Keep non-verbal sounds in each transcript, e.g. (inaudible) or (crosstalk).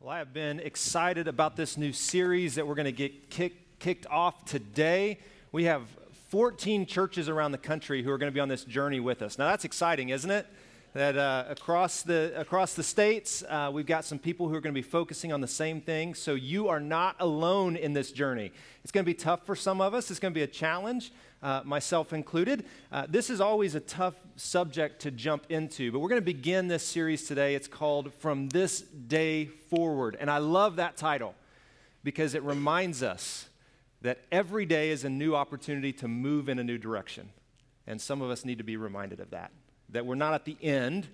Well, I have been excited about this new series that we're going to get kick, kicked off today. We have 14 churches around the country who are going to be on this journey with us. Now, that's exciting, isn't it? That uh, across, the, across the states, uh, we've got some people who are going to be focusing on the same thing. So, you are not alone in this journey. It's going to be tough for some of us, it's going to be a challenge uh, myself included. Uh, this is always a tough subject to jump into, but we're going to begin this series today. It's called From This Day Forward. And I love that title because it reminds us that every day is a new opportunity to move in a new direction. And some of us need to be reminded of that, that we're not at the end,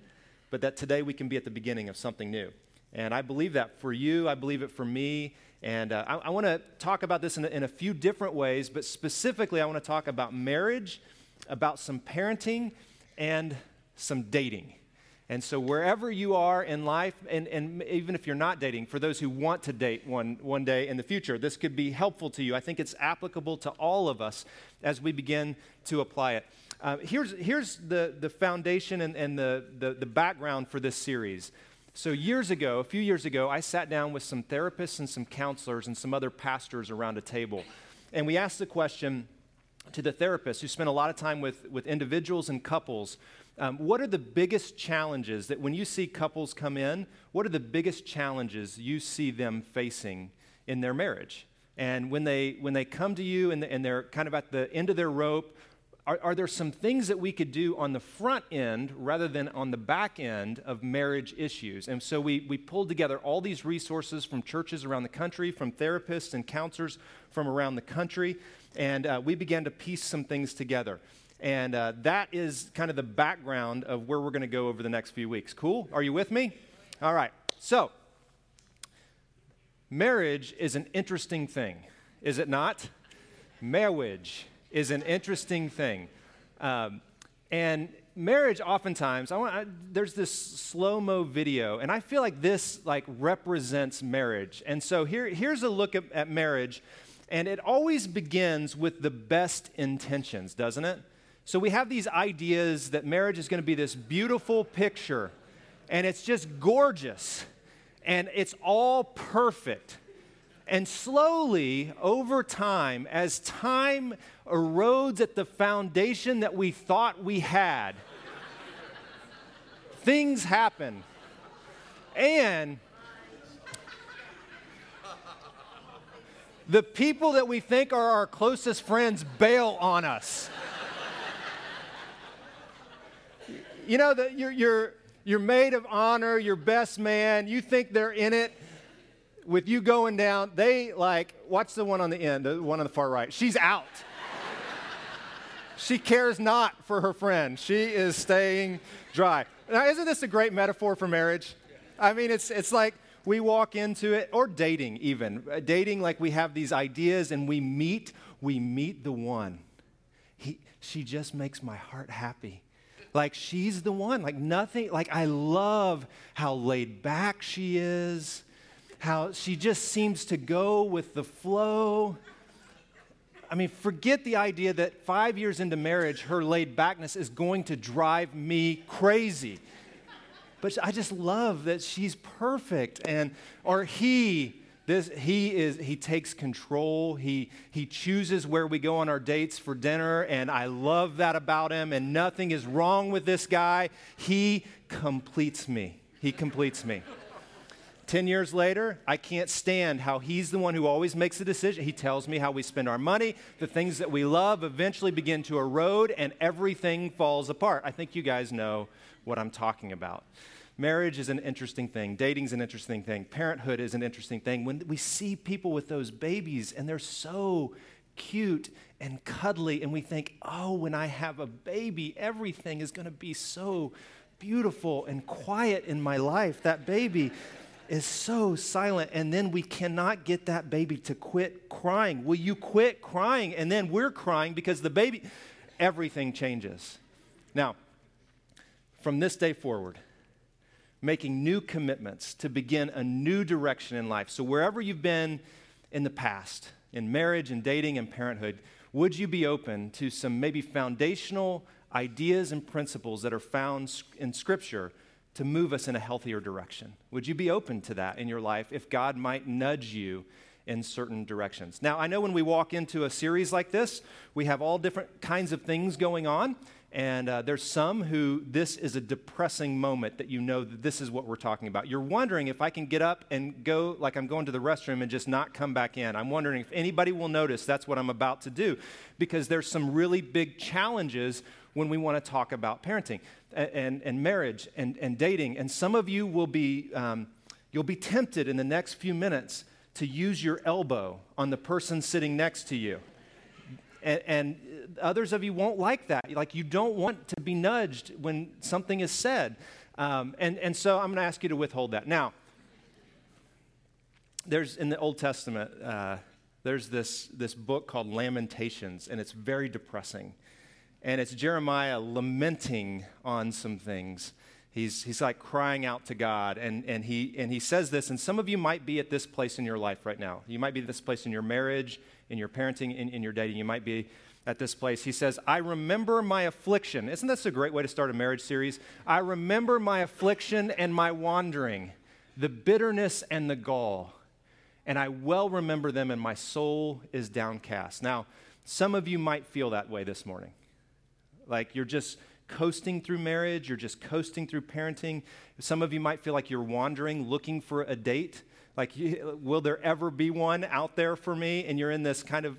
but that today we can be at the beginning of something new. And I believe that for you, I believe it for me, and uh, I, I want to talk about this in a, in a few different ways, but specifically, I want to talk about marriage, about some parenting, and some dating. And so, wherever you are in life, and, and even if you're not dating, for those who want to date one, one day in the future, this could be helpful to you. I think it's applicable to all of us as we begin to apply it. Uh, here's here's the, the foundation and, and the, the, the background for this series. So, years ago, a few years ago, I sat down with some therapists and some counselors and some other pastors around a table. And we asked the question to the therapists who spent a lot of time with, with individuals and couples um, what are the biggest challenges that when you see couples come in, what are the biggest challenges you see them facing in their marriage? And when they, when they come to you and, and they're kind of at the end of their rope, are, are, there some things that we could do on the front end rather than on the back end of marriage issues? And so we, we pulled together all these resources from churches around the country, from therapists and counselors from around the country, and uh, we began to piece some things together. And uh, that is kind of the background of where we're going to go over the next few weeks. Cool? Are you with me? All right. So, marriage is an interesting thing, is it not? Marriage is an interesting thing. Um, and marriage oftentimes I want, I, there's this slow-mo video and i feel like this like represents marriage. And so here, here's a look at, at marriage and it always begins with the best intentions doesn't it? So we have these ideas that marriage is going to be this beautiful picture and it's just gorgeous and it's all perfect and slowly, over time, as time erodes at the foundation that we thought we had, (laughs) things happen. And the people that we think are our closest friends bail on us. you know, that your, your, your maid of honor, your best man, you think they're in it with you going down, they like, watch the one on the end, the one on the far right. She's out. (laughs) she cares not for her friend. She is staying dry. Now, isn't this a great metaphor for marriage? I mean, it's, it's like we walk into it, or dating even. Uh, dating, like we have these ideas and we meet, we meet the one. He, she just makes my heart happy. Like she's the one. Like nothing, like I love how laid back she is how she just seems to go with the flow. I mean, forget the idea that five years into marriage, her laid backness is going to drive me crazy. But I just love that she's perfect. And, or he, this, he is, he takes control. He, he chooses where we go on our dates for dinner. And I love that about him. And nothing is wrong with this guy. He completes me. He completes me. 10 years later, I can't stand how he's the one who always makes the decision. He tells me how we spend our money. The things that we love eventually begin to erode and everything falls apart. I think you guys know what I'm talking about. Marriage is an interesting thing. Dating is an interesting thing. Parenthood is an interesting thing. When we see people with those babies and they're so cute and cuddly, and we think, oh, when I have a baby, everything is going to be so beautiful and quiet in my life. That baby is so silent, and then we cannot get that baby to quit crying. Will you quit crying? And then we're crying because the baby, everything changes. Now, from this day forward, making new commitments to begin a new direction in life. So, wherever you've been in the past, in marriage and dating and parenthood, would you be open to some maybe foundational ideas and principles that are found in Scripture to move us in a healthier direction? Would you be open to that in your life if God might nudge you in certain directions? Now, I know when we walk into a series like this, we have all different kinds of things going on. And uh, there's some who this is a depressing moment that you know that this is what we're talking about. You're wondering if I can get up and go like I'm going to the restroom and just not come back in. I'm wondering if anybody will notice that's what I'm about to do because there's some really big challenges when we want to talk about parenting and, and, marriage and, and dating. And some of you will be, um, you'll be tempted in the next few minutes to use your elbow on the person sitting next to you. And, and, others of you won't like that. Like, you don't want to be nudged when something is said. Um, and, and so I'm going to ask you to withhold that. Now, there's in the Old Testament, uh, there's this, this book called Lamentations, and it's very depressing. And it's Jeremiah lamenting on some things. He's, he's like crying out to God, and, and, he, and he says this, and some of you might be at this place in your life right now. You might be at this place in your marriage, in your parenting, in, in your dating. You might be at this place. He says, I remember my affliction. Isn't this a great way to start a marriage series? I remember my affliction and my wandering, the bitterness and the gall. And I well remember them, and my soul is downcast. Now, some of you might feel that way this morning. Like you're just coasting through marriage, you're just coasting through parenting. Some of you might feel like you're wandering, looking for a date. Like, (laughs) will there ever be one out there for me? And you're in this kind of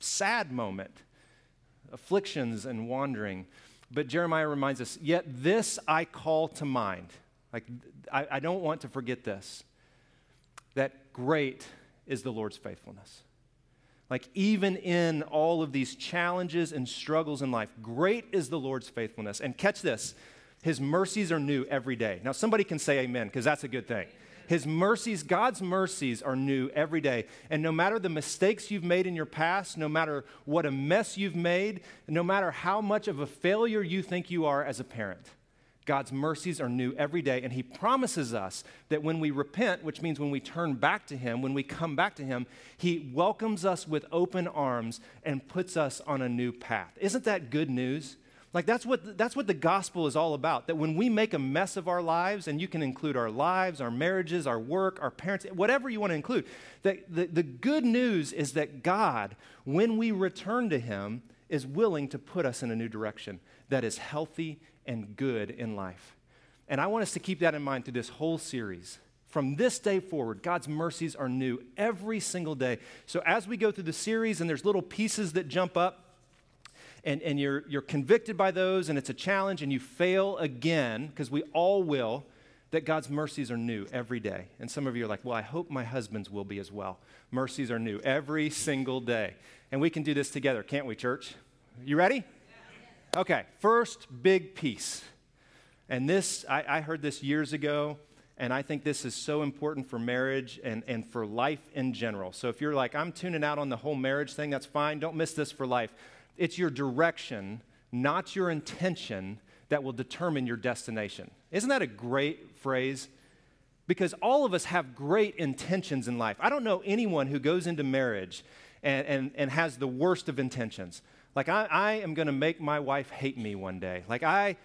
sad moment, afflictions and wandering. But Jeremiah reminds us, yet this I call to mind. Like, I, I don't want to forget this that great is the Lord's faithfulness. Like, even in all of these challenges and struggles in life, great is the Lord's faithfulness. And catch this His mercies are new every day. Now, somebody can say amen, because that's a good thing. His mercies, God's mercies, are new every day. And no matter the mistakes you've made in your past, no matter what a mess you've made, no matter how much of a failure you think you are as a parent, God's mercies are new every day. And He promises us that when we repent, which means when we turn back to Him, when we come back to Him, He welcomes us with open arms and puts us on a new path. Isn't that good news? Like that's what, that's what the gospel is all about. That when we make a mess of our lives, and you can include our lives, our marriages, our work, our parents, whatever you want to include, that the, the good news is that God, when we return to Him, is willing to put us in a new direction that is healthy and good in life. And I want us to keep that in mind through this whole series. From this day forward, God's mercies are new every single day. So as we go through the series and there's little pieces that jump up, and, and you're, you're convicted by those and it's a challenge and you fail again, because we all will, that God's mercies are new every day. And some of you are like, well, I hope my husband's will be as well. Mercies are new every single day. And we can do this together, can't we, church? You ready? Okay, first big piece. And this, I, I heard this years ago, and I think this is so important for marriage and, and for life in general. So if you're like, I'm tuning out on the whole marriage thing, that's fine. Don't miss this for life. It's your direction, not your intention, that will determine your destination. Isn't that a great phrase? Because all of us have great intentions in life. I don't know anyone who goes into marriage and, and, and has the worst of intentions. Like, I, I am going to make my wife hate me one day. Like, I,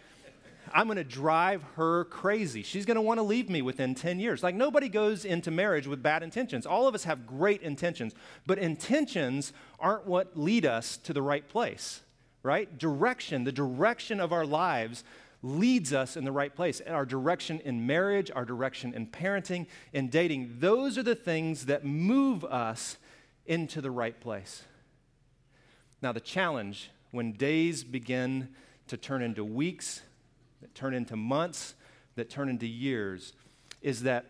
I'm going to drive her crazy. She's going to want to leave me within 10 years. Like, nobody goes into marriage with bad intentions. All of us have great intentions, but intentions aren't what lead us to the right place, right? Direction, the direction of our lives leads us in the right place. Our direction in marriage, our direction in parenting, in dating, those are the things that move us into the right place. Now, the challenge when days begin to turn into weeks that turn into months, that turn into years, is that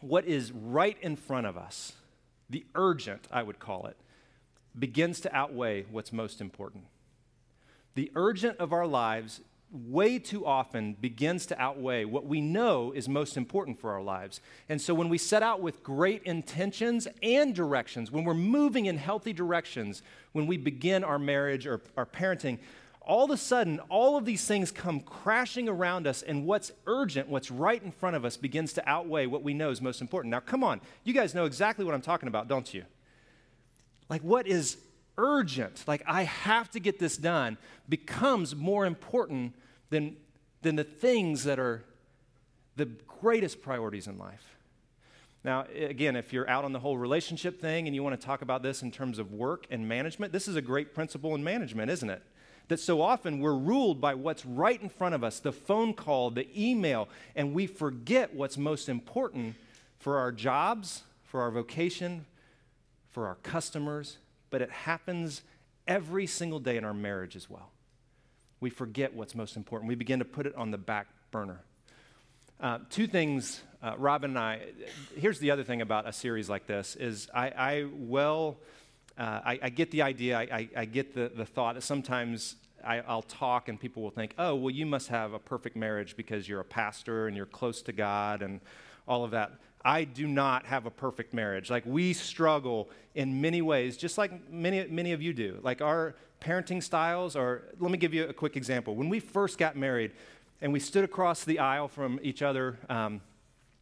what is right in front of us, the urgent, I would call it, begins to outweigh what's most important. The urgent of our lives way too often begins to outweigh what we know is most important for our lives. And so when we set out with great intentions and directions, when we're moving in healthy directions, when we begin our marriage or our parenting, all of a sudden, all of these things come crashing around us, and what's urgent, what's right in front of us, begins to outweigh what we know is most important. Now, come on, you guys know exactly what I'm talking about, don't you? Like, what is urgent, like, I have to get this done, becomes more important than, than the things that are the greatest priorities in life. Now, again, if you're out on the whole relationship thing and you want to talk about this in terms of work and management, this is a great principle in management, isn't it? That so often we're ruled by what's right in front of us the phone call, the email, and we forget what's most important for our jobs, for our vocation, for our customers, but it happens every single day in our marriage as well. We forget what's most important. We begin to put it on the back burner. Uh, two things, uh, Robin and I. Here's the other thing about a series like this: is I, I well, uh, I, I, get the idea. I, I, get the, the thought that sometimes I, will talk and people will think, "Oh, well, you must have a perfect marriage because you're a pastor and you're close to God and all of that." I do not have a perfect marriage. Like we struggle in many ways, just like many many of you do. Like our parenting styles are. Let me give you a quick example. When we first got married and we stood across the aisle from each other. Um,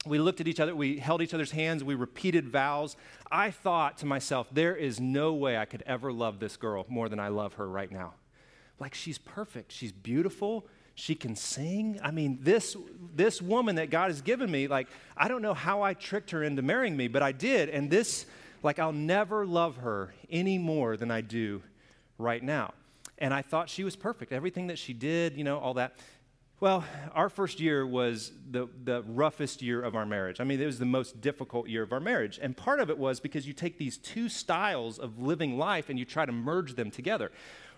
we looked at each other, we held each other's hands, we repeated vows. I thought to myself, there is no way I could ever love this girl more than I love her right now. Like, she's perfect, she's beautiful, she can sing. I mean, this, this woman that God has given me, like, I don't know how I tricked her into marrying me, but I did. And this, like, I'll never love her any more than I do right now. And I thought she was perfect. Everything that she did, you know, all that. Well, our first year was the, the roughest year of our marriage. I mean, it was the most difficult year of our marriage. And part of it was because you take these two styles of living life and you try to merge them together.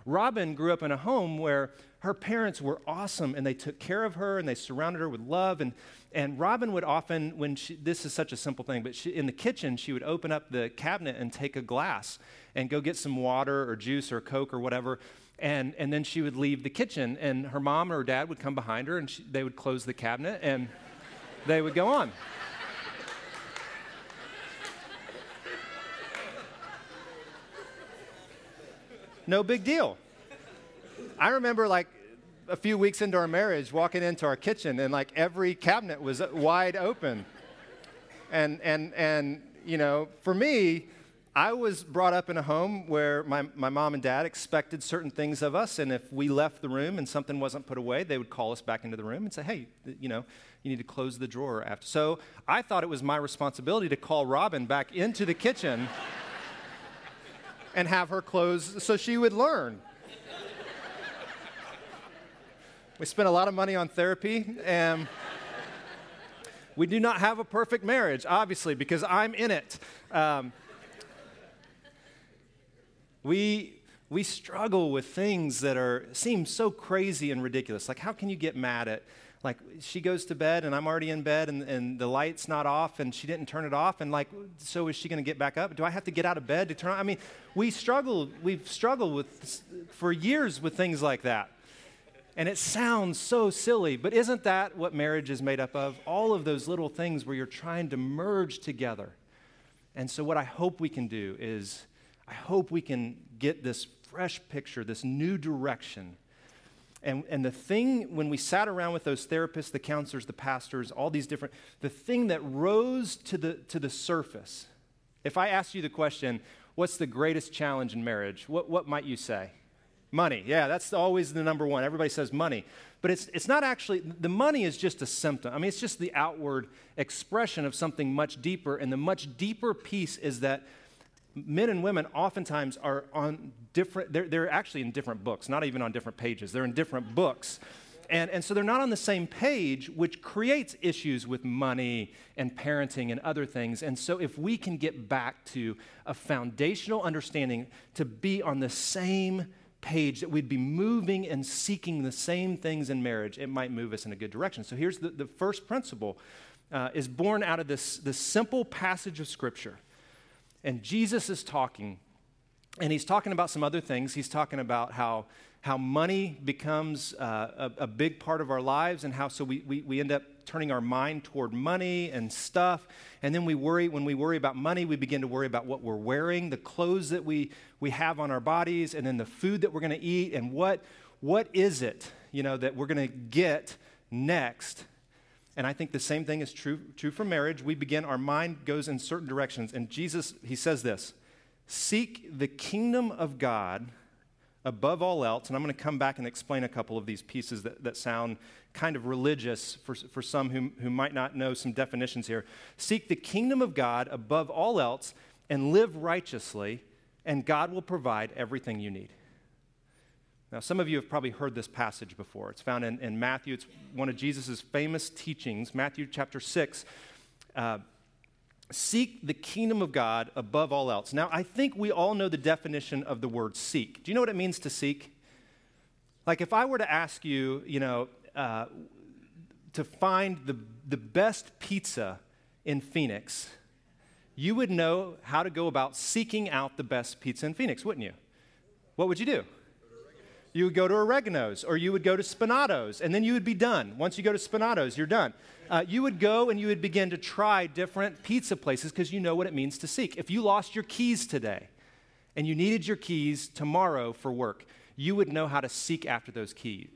Robin grew up in a home where her parents were awesome and they took care of her and they surrounded her with love. And, and Robin would often, when she, this is such a simple thing, but she, in the kitchen, she would open up the cabinet and take a glass and go get some water or juice or Coke or whatever and, and then she would leave the kitchen, and her mom or her dad would come behind her, and she, they would close the cabinet, and they would go on. No big deal. I remember like a few weeks into our marriage walking into our kitchen and like every cabinet was wide open. And and and you know, for me, I was brought up in a home where my, my mom and dad expected certain things of us, and if we left the room and something wasn't put away, they would call us back into the room and say, hey, you know, you need to close the drawer after. So I thought it was my responsibility to call Robin back into the kitchen and have her close so she would learn. We spent a lot of money on therapy, and we do not have a perfect marriage, obviously, because I'm in it. Um, we, we struggle with things that are, seem so crazy and ridiculous. Like, how can you get mad at, like, she goes to bed and I'm already in bed and, and the light's not off and she didn't turn it off. And, like, so is she going to get back up? Do I have to get out of bed to turn on? I mean, we struggle, we've struggled with, for years with things like that. And it sounds so silly, but isn't that what marriage is made up of? All of those little things where you're trying to merge together. And so, what I hope we can do is I hope we can get this fresh picture, this new direction. And, and the thing, when we sat around with those therapists, the counselors, the pastors, all these different, the thing that rose to the, to the surface, if I asked you the question, what's the greatest challenge in marriage, what, what might you say? Money. Yeah, that's always the number one. Everybody says money. But it's, it's not actually, the money is just a symptom. I mean, it's just the outward expression of something much deeper. And the much deeper piece is that men and women oftentimes are on different, they're, they're actually in different books, not even on different pages, they're in different books. And, and so they're not on the same page, which creates issues with money and parenting and other things. And so, if we can get back to a foundational understanding to be on the same page, that we'd be moving and seeking the same things in marriage, it might move us in a good direction. So, here's the, the first principle uh, is born out of this, this simple passage of Scripture and Jesus is talking, and he's talking about some other things. He's talking about how, how money becomes uh, a, a, big part of our lives, and how so we, we, we end up turning our mind toward money and stuff. And then we worry, when we worry about money, we begin to worry about what we're wearing, the clothes that we, we have on our bodies, and then the food that we're going to eat, and what, what is it, you know, that we're going to get next and I think the same thing is true, true for marriage. We begin, our mind goes in certain directions. And Jesus, he says this Seek the kingdom of God above all else, and I'm going to come back and explain a couple of these pieces that, that sound kind of religious for, for some who, who might not know some definitions here. Seek the kingdom of God above all else and live righteously, and God will provide everything you need. Now, some of you have probably heard this passage before. It's found in, in Matthew. It's one of Jesus' famous teachings, Matthew chapter 6. Uh, seek the kingdom of God above all else. Now, I think we all know the definition of the word seek. Do you know what it means to seek? Like, if I were to ask you, you know, uh, to find the, the best pizza in Phoenix, you would know how to go about seeking out the best pizza in Phoenix, wouldn't you? What would you do? You would go to Oregano's or you would go to Spinato's, and then you would be done. Once you go to Spinato's, you're done uh, you would go and you would begin to try different pizza places because you know what it means to seek. If you lost your keys today and you needed your keys tomorrow for work, you would know how to seek after those keys,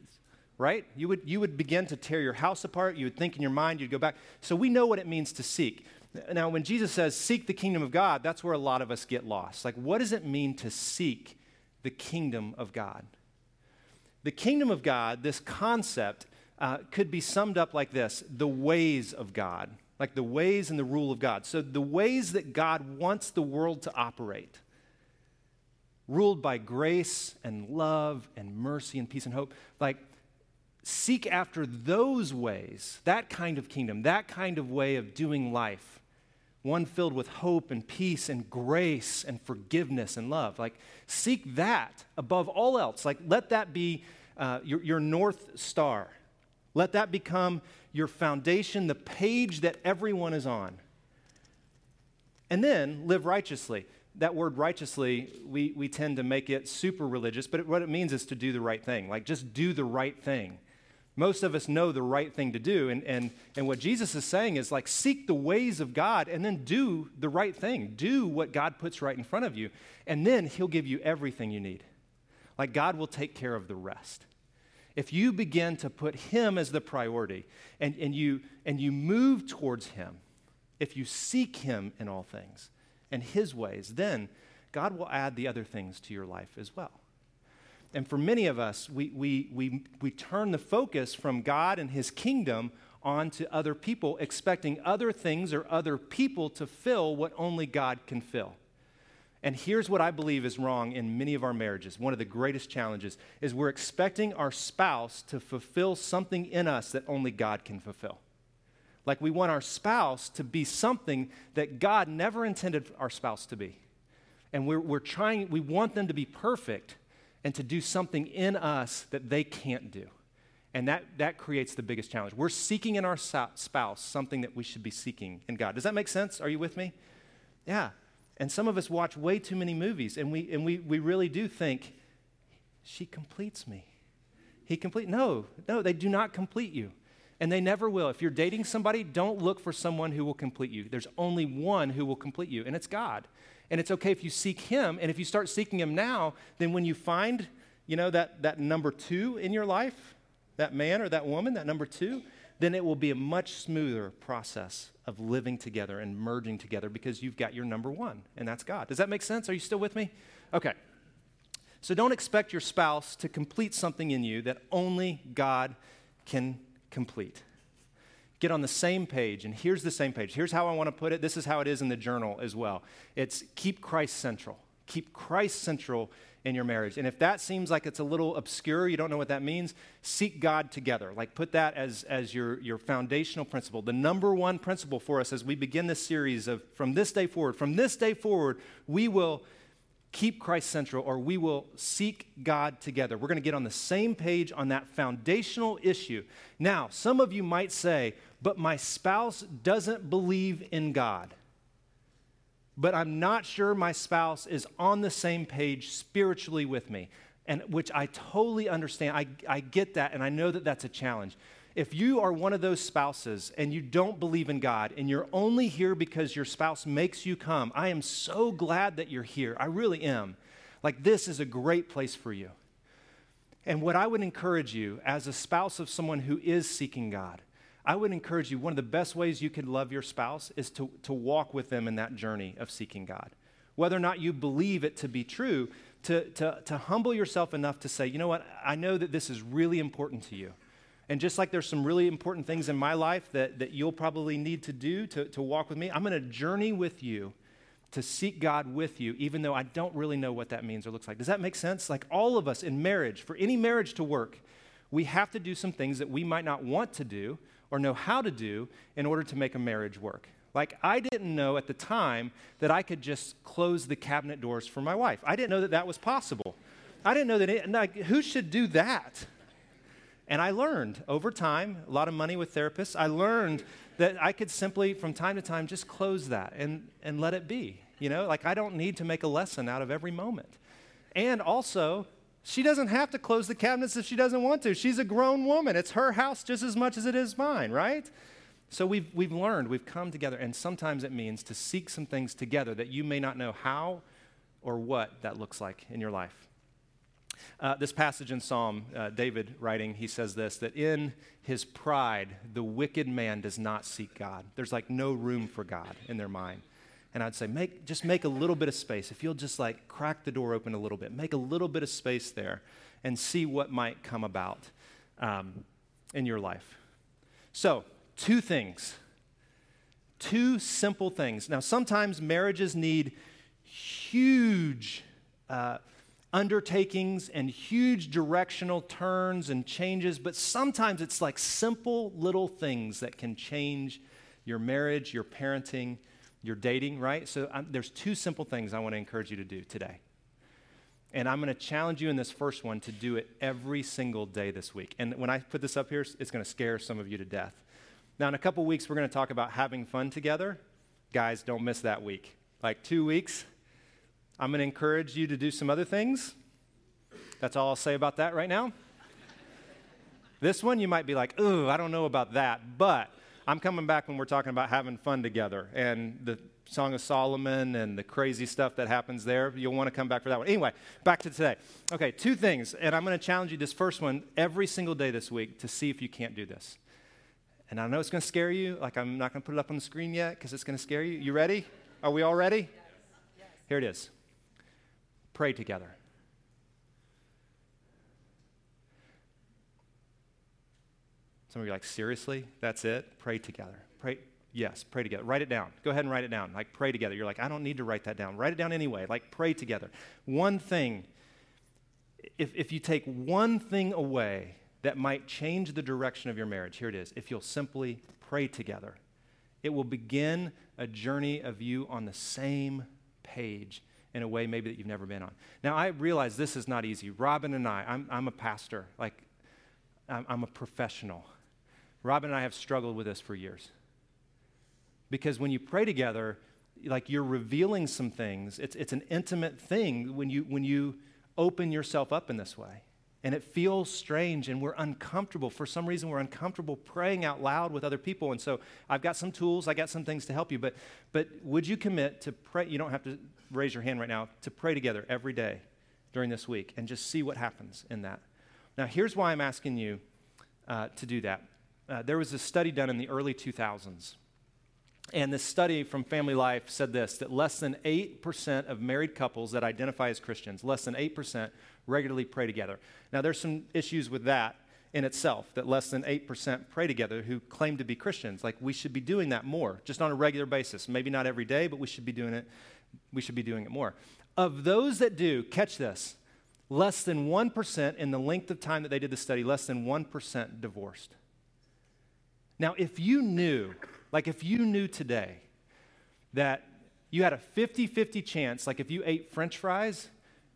right? You would, you would begin to tear your house apart. You would think in your mind, you'd go back. So we know what it means to seek. Now, when Jesus says, seek the kingdom of God, that's where a lot of us get lost. Like, what does it mean to seek the kingdom of God? The kingdom of God, this concept, uh, could be summed up like this the ways of God, like the ways and the rule of God. So, the ways that God wants the world to operate, ruled by grace and love and mercy and peace and hope, like seek after those ways, that kind of kingdom, that kind of way of doing life, one filled with hope and peace and grace and forgiveness and love. Like, seek that above all else. Like, let that be uh, your, your North Star. Let that become your foundation, the page that everyone is on. And then live righteously. That word righteously, we, we tend to make it super religious, but it, what it means is to do the right thing. Like just do the right thing. Most of us know the right thing to do. And, and, and what Jesus is saying is like seek the ways of God and then do the right thing. Do what God puts right in front of you. And then He'll give you everything you need. Like God will take care of the rest if you begin to put Him as the priority and, and, you, and you move towards Him, if you seek Him in all things and His ways, then God will add the other things to your life as well. And for many of us, we, we, we, we turn the focus from God and His kingdom onto other people, expecting other things or other people to fill what only God can fill. And here's what I believe is wrong in many of our marriages. One of the greatest challenges is we're expecting our spouse to fulfill something in us that only God can fulfill. Like we want our spouse to be something that God never intended our spouse to be. And we're, we're trying, we want them to be perfect and to do something in us that they can't do. And that, that creates the biggest challenge. We're seeking in our spouse something that we should be seeking in God. Does that make sense? Are you with me? Yeah. And some of us watch way too many movies, and we, and we, we really do think, she completes me. He complete. No, no, they do not complete you. And they never will. If you're dating somebody, don't look for someone who will complete you. There's only one who will complete you, and it's God. And it's okay if you seek him, and if you start seeking him now, then when you find, you know, that, that number two in your life, that man or that woman, that number two, then it will be a much smoother process of living together and merging together because you've got your number one, and that's God. Does that make sense? Are you still with me? Okay. So don't expect your spouse to complete something in you that only God can complete. Get on the same page, and here's the same page. Here's how I want to put it. This is how it is in the journal as well. It's keep Christ central. Keep Christ central in your marriage. And if that seems like it's a little obscure, you don't know what that means, seek God together. Like put that as, as your, your foundational principle. The number one principle for us as we begin this series of from this day forward, from this day forward, we will keep Christ central or we will seek God together. We're going to get on the same page on that foundational issue. Now, some of you might say, but my spouse doesn't believe in God but I'm not sure my spouse is on the same page spiritually with me, and which I totally understand. I, I get that, and I know that that's a challenge. If you are one of those spouses and you don't believe in God and you're only here because your spouse makes you come, I am so glad that you're here. I really am. Like, this is a great place for you. And what I would encourage you as a spouse of someone who is seeking God I would encourage you, one of the best ways you can love your spouse is to, to walk with them in that journey of seeking God. Whether or not you believe it to be true, to, to, to humble yourself enough to say, you know what, I know that this is really important to you. And just like there's some really important things in my life that, that you'll probably need to do to, to walk with me, I'm going to journey with you to seek God with you, even though I don't really know what that means or looks like. Does that make sense? Like all of us in marriage, for any marriage to work, we have to do some things that we might not want to do or know how to do in order to make a marriage work. Like, I didn't know at the time that I could just close the cabinet doors for my wife. I didn't know that that was possible. I didn't know that, it, like, who should do that? And I learned over time, a lot of money with therapists, I learned that I could simply, from time to time, just close that and, and let it be. You know, like I don't need to make a lesson out of every moment. And also, she doesn't have to close the cabinets if she doesn't want to. She's a grown woman. It's her house just as much as it is mine, right? So we've, we've learned, we've come together, and sometimes it means to seek some things together that you may not know how or what that looks like in your life. Uh, this passage in Psalm, uh, David writing, he says this that in his pride, the wicked man does not seek God. There's like no room for God in their mind. And I'd say, make, just make a little bit of space. If you'll just like crack the door open a little bit, make a little bit of space there and see what might come about um, in your life. So, two things. Two simple things. Now, sometimes marriages need huge uh, undertakings and huge directional turns and changes, but sometimes it's like simple little things that can change your marriage, your parenting, your dating, right? So um, there's two simple things I want to encourage you to do today. And I'm going to challenge you in this first one to do it every single day this week. And when I put this up here, it's going to scare some of you to death. Now, in a couple weeks, we're going to talk about having fun together. Guys, don't miss that week. Like two weeks, I'm going to encourage you to do some other things. That's all I'll say about that right now. this one, you might be like, ooh, I don't know about that. But I'm coming back when we're talking about having fun together and the Song of Solomon and the crazy stuff that happens there. You'll want to come back for that one. Anyway, back to today. Okay, two things. And I'm going to challenge you this first one every single day this week to see if you can't do this. And I know it's going to scare you. Like, I'm not going to put it up on the screen yet because it's going to scare you. You ready? Are we all ready? Yes. Yes. Here it is pray together. Some of you are like, seriously? That's it? Pray together. Pray. Yes, pray together. Write it down. Go ahead and write it down. Like, pray together. You're like, I don't need to write that down. Write it down anyway. Like, pray together. One thing, if, if you take one thing away that might change the direction of your marriage. Here it is. If you'll simply pray together, it will begin a journey of you on the same page in a way maybe that you've never been on. Now, I realize this is not easy. Robin and I, I'm, I'm a pastor, like, I'm, I'm a professional. Robin and I have struggled with this for years. Because when you pray together, like you're revealing some things. It's, it's an intimate thing when you, when you open yourself up in this way and it feels strange and we're uncomfortable. For some reason, we're uncomfortable praying out loud with other people. And so I've got some tools, I got some things to help you. But, but would you commit to pray? You don't have to raise your hand right now, to pray together every day during this week and just see what happens in that. Now, here's why I'm asking you uh, to do that. Uh, there was a study done in the early 2000s. And this study from Family Life said this that less than 8% of married couples that identify as Christians, less than 8%, regularly pray together. Now, there's some issues with that in itself that less than 8% pray together who claim to be Christians. Like, we should be doing that more, just on a regular basis. Maybe not every day, but we should be doing it. We should be doing it more. Of those that do, catch this less than 1% in the length of time that they did the study, less than 1% divorced. Now, if you knew, like if you knew today that you had a 50 50 chance, like if you ate french fries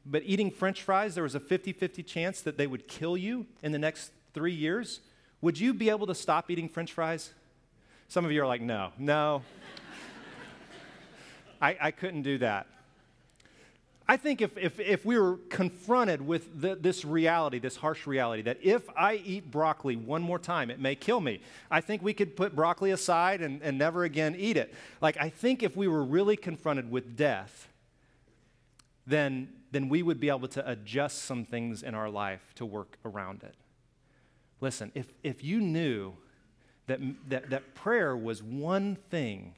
but eating french fries, there was a 50 50 chance that they would kill you in the next three years, would you be able to stop eating french fries? Some of you are like, no, no. (laughs) I, I couldn't do that. I think if, if, if we were confronted with the, this reality, this harsh reality, that if I eat broccoli one more time, it may kill me, I think we could put broccoli aside and, and never again eat it. Like, I think if we were really confronted with death, then then we would be able to adjust some things in our life to work around it. Listen, if, if you knew that, that, that prayer was one thing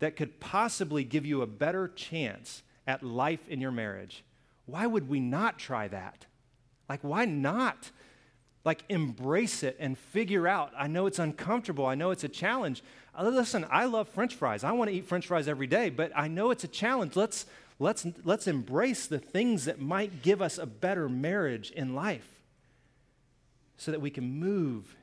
that could possibly give you a better chance at life in your marriage, why would we not try that? Like, why not? Like, embrace it and figure out. I know it's uncomfortable. I know it's a challenge. Uh, listen, I love french fries. I want to eat french fries every day, but I know it's a challenge. Let's, let's, let's embrace the things that might give us a better marriage in life so that we can move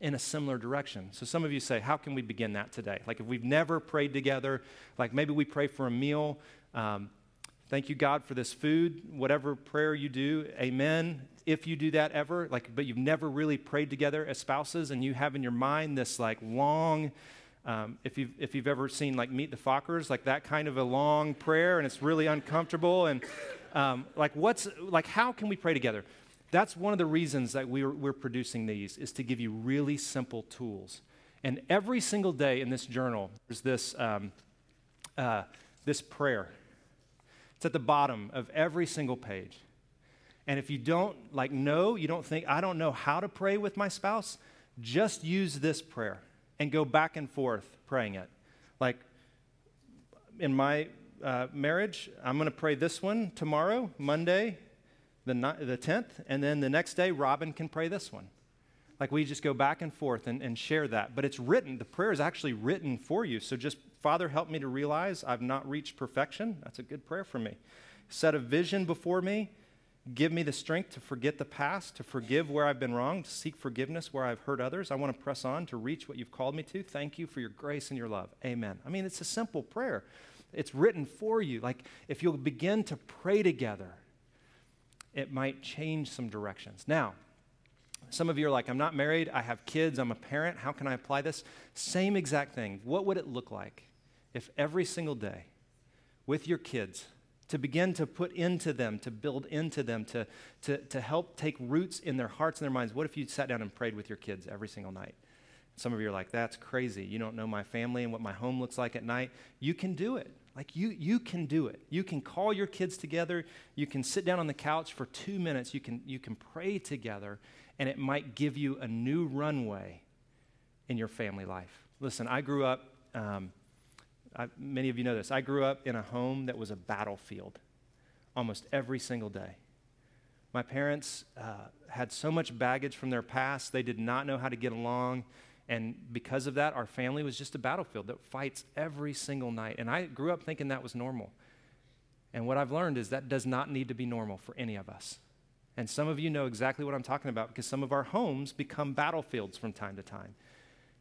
in a similar direction. So some of you say, how can we begin that today? Like if we've never prayed together, like maybe we pray for a meal. Um, thank you, God, for this food. Whatever prayer you do, amen. If you do that ever, like, but you've never really prayed together as spouses, and you have in your mind this like long, um, if you've if you've ever seen like Meet the Fockers, like that kind of a long prayer, and it's really uncomfortable, and um, like what's like how can we pray together? That's one of the reasons that we're, we're producing these, is to give you really simple tools. And every single day in this journal, there's this, um, uh, this prayer. It's at the bottom of every single page. And if you don't like know, you don't think, I don't know how to pray with my spouse, just use this prayer and go back and forth praying it. Like in my uh, marriage, I'm going to pray this one tomorrow, Monday, the, the 10th, and then the next day, Robin can pray this one. Like we just go back and forth and, and share that. But it's written, the prayer is actually written for you. So just, Father, help me to realize I've not reached perfection. That's a good prayer for me. Set a vision before me. Give me the strength to forget the past, to forgive where I've been wrong, to seek forgiveness where I've hurt others. I want to press on to reach what you've called me to. Thank you for your grace and your love. Amen. I mean, it's a simple prayer. It's written for you. Like if you'll begin to pray together, it might change some directions. Now, some of you are like, I'm not married, I have kids, I'm a parent, how can I apply this? Same exact thing. What would it look like if every single day with your kids, to begin to put into them, to build into them, to, to, to help take roots in their hearts and their minds. What if you sat down and prayed with your kids every single night? Some of you are like, that's crazy. You don't know my family and what my home looks like at night. You can do it. Like you, you can do it. You can call your kids together. You can sit down on the couch for two minutes. You can, you can pray together, and it might give you a new runway in your family life. Listen, I grew up, um, I, many of you know this, I grew up in a home that was a battlefield almost every single day. My parents uh, had so much baggage from their past, they did not know how to get along. And because of that, our family was just a battlefield that fights every single night. And I grew up thinking that was normal. And what I've learned is that does not need to be normal for any of us. And some of you know exactly what I'm talking about because some of our homes become battlefields from time to time.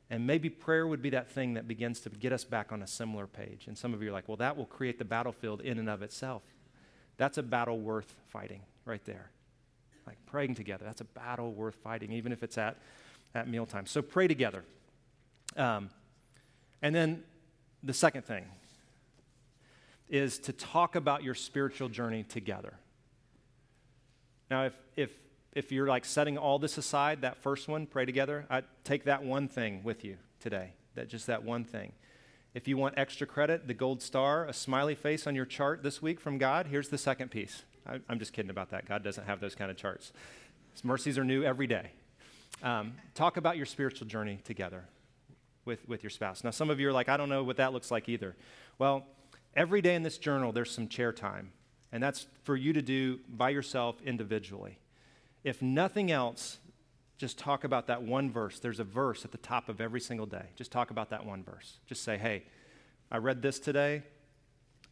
And maybe prayer would be that thing that begins to get us back on a similar page. And some of you are like, well, that will create the battlefield in and of itself. That's a battle worth fighting right there. Like praying together, that's a battle worth fighting, even if it's at at mealtime. So pray together. Um, and then the second thing is to talk about your spiritual journey together. Now, if, if, if you're like setting all this aside, that first one, pray together, I take that one thing with you today, that just that one thing. If you want extra credit, the gold star, a smiley face on your chart this week from God, here's the second piece. I, am just kidding about that. God doesn't have those kind of charts. His mercies are new every day. Um, talk about your spiritual journey together with, with your spouse. Now, some of you are like, I don't know what that looks like either. Well, every day in this journal, there's some chair time, and that's for you to do by yourself individually. If nothing else, just talk about that one verse. There's a verse at the top of every single day. Just talk about that one verse. Just say, hey, I read this today.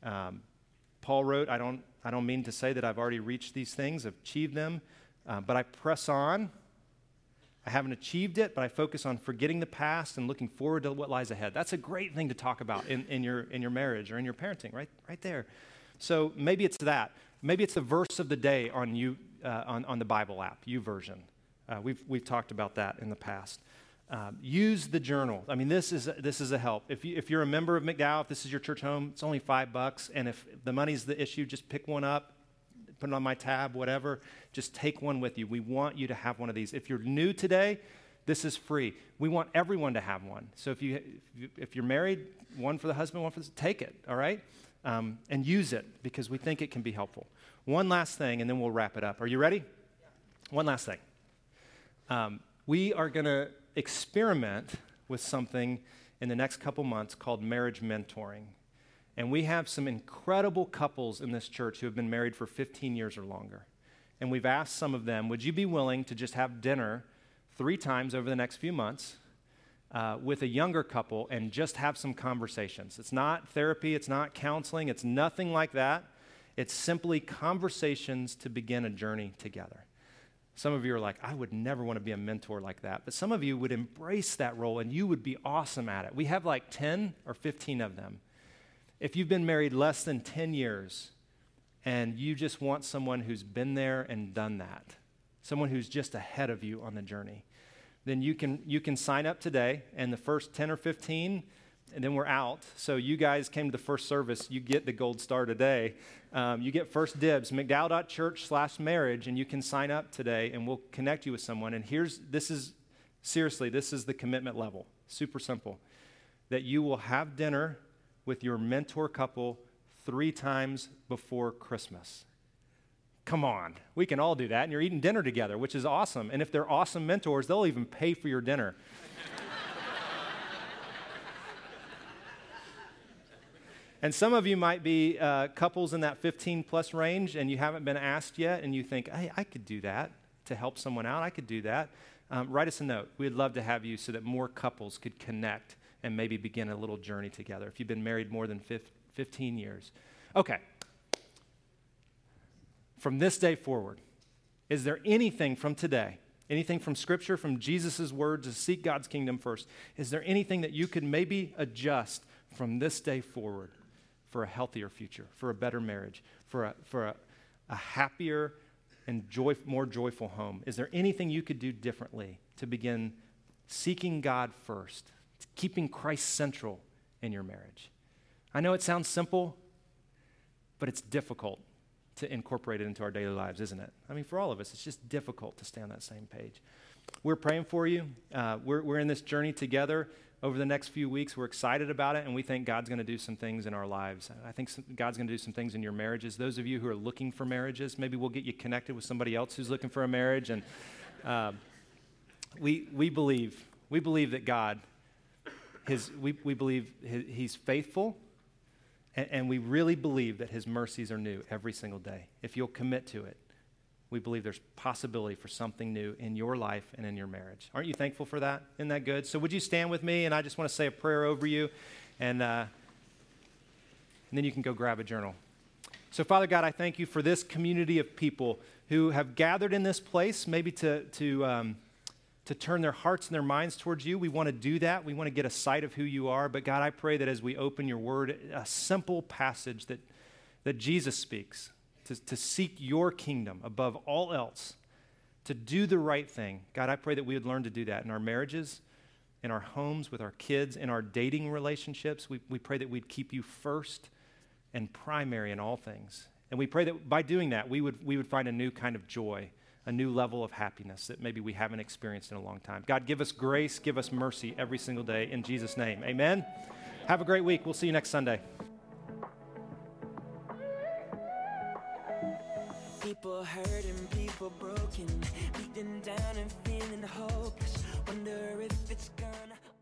Um, Paul wrote, I don't, I don't mean to say that I've already reached these things, achieved them, uh, but I press on I haven't achieved it, but I focus on forgetting the past and looking forward to what lies ahead. That's a great thing to talk about in, in, your, in your marriage or in your parenting, right, right there. So maybe it's that. Maybe it's the verse of the day on, you, uh, on, on the Bible app, YouVersion. Uh, we've, we've talked about that in the past. Um, use the journal. I mean, this is, this is a help. If, you, if you're a member of McDowell, if this is your church home, it's only five bucks. And if the money's the issue, just pick one up, put it on my tab, whatever. Just take one with you. We want you to have one of these. If you're new today, this is free. We want everyone to have one. So if you if you're married, one for the husband, one for the take it. All right, um, and use it because we think it can be helpful. One last thing, and then we'll wrap it up. Are you ready? Yeah. One last thing. Um, we are going to experiment with something in the next couple months called marriage mentoring. And we have some incredible couples in this church who have been married for 15 years or longer. And we've asked some of them, would you be willing to just have dinner three times over the next few months uh, with a younger couple and just have some conversations? It's not therapy, it's not counseling, it's nothing like that. It's simply conversations to begin a journey together. Some of you are like, I would never want to be a mentor like that. But some of you would embrace that role and you would be awesome at it. We have like 10 or 15 of them. If you've been married less than 10 years and you just want someone who's been there and done that, someone who's just ahead of you on the journey, then you can, you can sign up today. And the first 10 or 15, and then we're out. So you guys came to the first service, you get the gold star today. Um, you get first dibs, mcdowell.church slash marriage, and you can sign up today and we'll connect you with someone. And here's, this is, seriously, this is the commitment level. Super simple. That you will have dinner with your mentor couple three times before Christmas. Come on, we can all do that. And you're eating dinner together, which is awesome. And if they're awesome mentors, they'll even pay for your dinner. (laughs) And some of you might be uh, couples in that 15 plus range and you haven't been asked yet, and you think, hey, I could do that to help someone out. I could do that. Um, write us a note. We'd love to have you so that more couples could connect and maybe begin a little journey together if you've been married more than 15 years. Okay. From this day forward, is there anything from today, anything from Scripture, from Jesus' words to seek God's kingdom first? Is there anything that you could maybe adjust from this day forward? for a healthier future, for a better marriage, for a, for a, a happier and joy, more joyful home? Is there anything you could do differently to begin seeking God first, keeping Christ central in your marriage? I know it sounds simple, but it's difficult to incorporate it into our daily lives, isn't it? I mean, for all of us, it's just difficult to stay on that same page. We're praying for you. Uh, we're, we're in this journey together over the next few weeks. We're excited about it, and we think God's going to do some things in our lives. I think some, God's going to do some things in your marriages. Those of you who are looking for marriages, maybe we'll get you connected with somebody else who's looking for a marriage. And uh, we, we believe, we believe that God, his, we, we believe his, He's faithful, and, and we really believe that His mercies are new every single day. If you'll commit to it, we believe there's possibility for something new in your life and in your marriage. Aren't you thankful for that? Isn't that good? So, would you stand with me? And I just want to say a prayer over you, and, uh, and then you can go grab a journal. So, Father God, I thank you for this community of people who have gathered in this place, maybe to, to, um, to turn their hearts and their minds towards you. We want to do that. We want to get a sight of who you are. But, God, I pray that as we open your word, a simple passage that, that Jesus speaks, to, to seek your kingdom above all else, to do the right thing. God, I pray that we would learn to do that in our marriages, in our homes, with our kids, in our dating relationships. We, we pray that we'd keep you first and primary in all things. And we pray that by doing that, we would, we would find a new kind of joy, a new level of happiness that maybe we haven't experienced in a long time. God, give us grace, give us mercy every single day in Jesus' name. Amen. Have a great week. We'll see you next Sunday. People hurting, people broken, beaten down and feeling hopeless. Wonder if it's gonna.